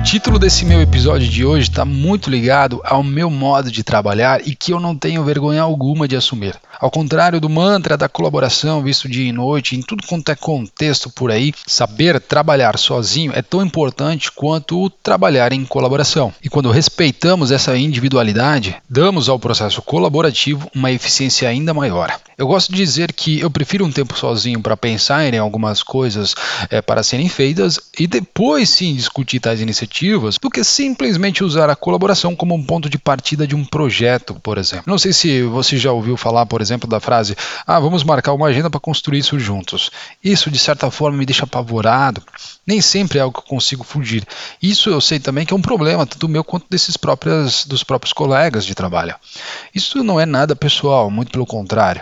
O título desse meu episódio de hoje está muito ligado ao meu modo de trabalhar e que eu não tenho vergonha alguma de assumir. Ao contrário do mantra da colaboração visto dia e noite, em tudo quanto é contexto por aí, saber trabalhar sozinho é tão importante quanto o trabalhar em colaboração. E quando respeitamos essa individualidade, damos ao processo colaborativo uma eficiência ainda maior. Eu gosto de dizer que eu prefiro um tempo sozinho para pensar em algumas coisas é, para serem feitas e depois sim discutir tais iniciativas do que simplesmente usar a colaboração como um ponto de partida de um projeto, por exemplo. Não sei se você já ouviu falar, por exemplo, da frase: "Ah, vamos marcar uma agenda para construir isso juntos". Isso de certa forma me deixa apavorado. Nem sempre é algo que eu consigo fugir. Isso eu sei também que é um problema tanto meu quanto desses próprios dos próprios colegas de trabalho. Isso não é nada pessoal, muito pelo contrário.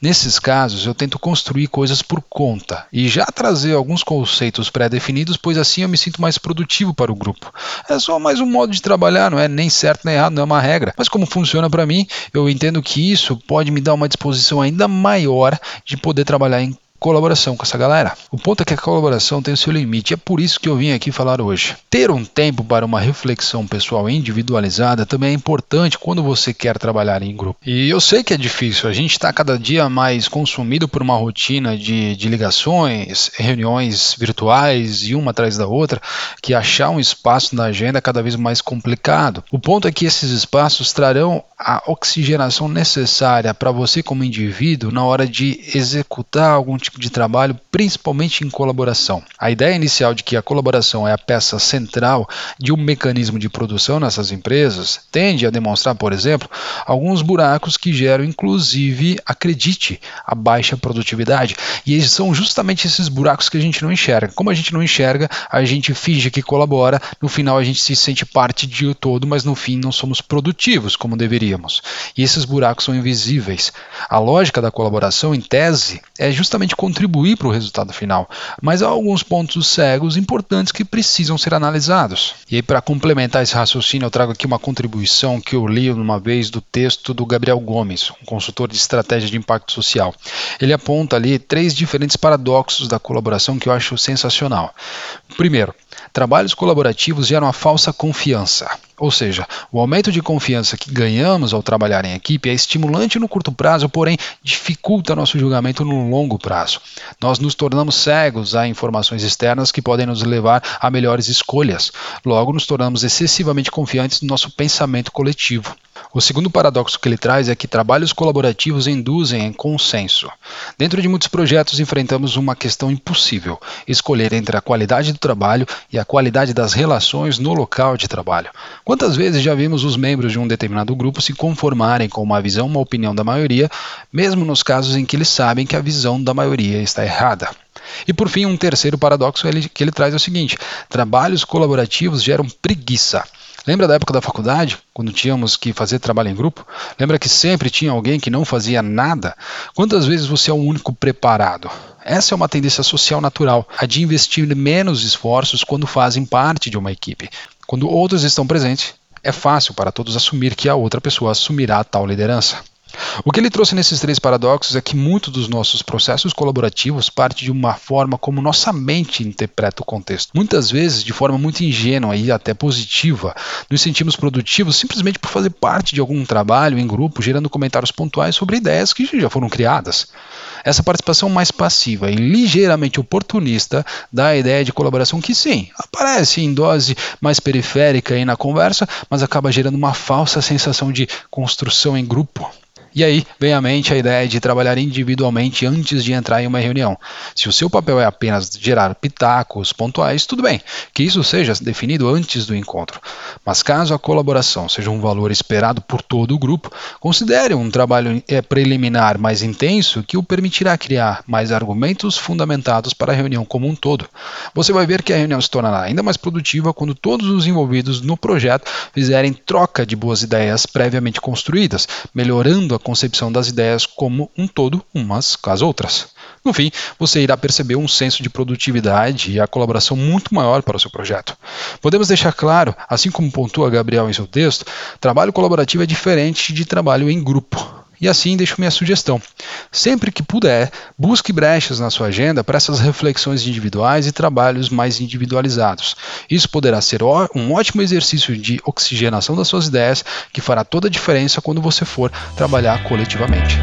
Nesses casos, eu tento construir coisas por conta e já trazer alguns conceitos pré-definidos, pois assim eu me sinto mais produtivo para o grupo. É só mais um modo de trabalhar, não é nem certo nem errado, não é uma regra. Mas como funciona para mim, eu entendo que isso pode me dar uma disposição ainda maior de poder trabalhar em colaboração com essa galera. O ponto é que a colaboração tem o seu limite, é por isso que eu vim aqui falar hoje. Ter um tempo para uma reflexão pessoal individualizada também é importante quando você quer trabalhar em grupo. E eu sei que é difícil, a gente está cada dia mais consumido por uma rotina de, de ligações, reuniões virtuais e uma atrás da outra, que achar um espaço na agenda é cada vez mais complicado. O ponto é que esses espaços trarão a oxigenação necessária para você como indivíduo na hora de executar algum tipo tipo de trabalho, principalmente em colaboração. A ideia inicial de que a colaboração é a peça central de um mecanismo de produção nessas empresas tende a demonstrar, por exemplo, alguns buracos que geram, inclusive, acredite, a baixa produtividade. E são justamente esses buracos que a gente não enxerga. Como a gente não enxerga, a gente finge que colabora, no final a gente se sente parte de todo, mas no fim não somos produtivos como deveríamos. E esses buracos são invisíveis. A lógica da colaboração, em tese, é justamente contribuir para o resultado final, mas há alguns pontos cegos importantes que precisam ser analisados. E aí, para complementar esse raciocínio, eu trago aqui uma contribuição que eu li uma vez do texto do Gabriel Gomes, um consultor de estratégia de impacto social. Ele aponta ali três diferentes paradoxos da colaboração que eu acho sensacional. Primeiro, trabalhos colaborativos geram a falsa confiança. Ou seja, o aumento de confiança que ganhamos ao trabalhar em equipe é estimulante no curto prazo, porém dificulta nosso julgamento no longo prazo. Nós nos tornamos cegos a informações externas que podem nos levar a melhores escolhas. Logo, nos tornamos excessivamente confiantes no nosso pensamento coletivo. O segundo paradoxo que ele traz é que trabalhos colaborativos induzem em consenso. Dentro de muitos projetos enfrentamos uma questão impossível: escolher entre a qualidade do trabalho e a qualidade das relações no local de trabalho. Quantas vezes já vimos os membros de um determinado grupo se conformarem com uma visão, uma opinião da maioria, mesmo nos casos em que eles sabem que a visão da maioria está errada? E por fim, um terceiro paradoxo que ele traz é o seguinte: trabalhos colaborativos geram preguiça. Lembra da época da faculdade, quando tínhamos que fazer trabalho em grupo? Lembra que sempre tinha alguém que não fazia nada? Quantas vezes você é o único preparado? Essa é uma tendência social natural, a de investir menos esforços quando fazem parte de uma equipe. Quando outros estão presentes, é fácil para todos assumir que a outra pessoa assumirá tal liderança. O que ele trouxe nesses três paradoxos é que muito dos nossos processos colaborativos parte de uma forma como nossa mente interpreta o contexto. Muitas vezes, de forma muito ingênua e até positiva, nos sentimos produtivos simplesmente por fazer parte de algum trabalho em grupo, gerando comentários pontuais sobre ideias que já foram criadas. Essa participação mais passiva e ligeiramente oportunista dá a ideia de colaboração que sim, aparece em dose mais periférica aí na conversa, mas acaba gerando uma falsa sensação de construção em grupo. E aí vem à mente a ideia de trabalhar individualmente antes de entrar em uma reunião. Se o seu papel é apenas gerar pitacos pontuais, tudo bem, que isso seja definido antes do encontro. Mas caso a colaboração seja um valor esperado por todo o grupo, considere um trabalho é, preliminar mais intenso que o permitirá criar mais argumentos fundamentados para a reunião como um todo. Você vai ver que a reunião se tornará ainda mais produtiva quando todos os envolvidos no projeto fizerem troca de boas ideias previamente construídas, melhorando a concepção das ideias como um todo, umas com as outras. No fim, você irá perceber um senso de produtividade e a colaboração muito maior para o seu projeto. Podemos deixar claro, assim como pontua Gabriel em seu texto, trabalho colaborativo é diferente de trabalho em grupo. E assim deixo minha sugestão. Sempre que puder, busque brechas na sua agenda para essas reflexões individuais e trabalhos mais individualizados. Isso poderá ser um ótimo exercício de oxigenação das suas ideias que fará toda a diferença quando você for trabalhar coletivamente.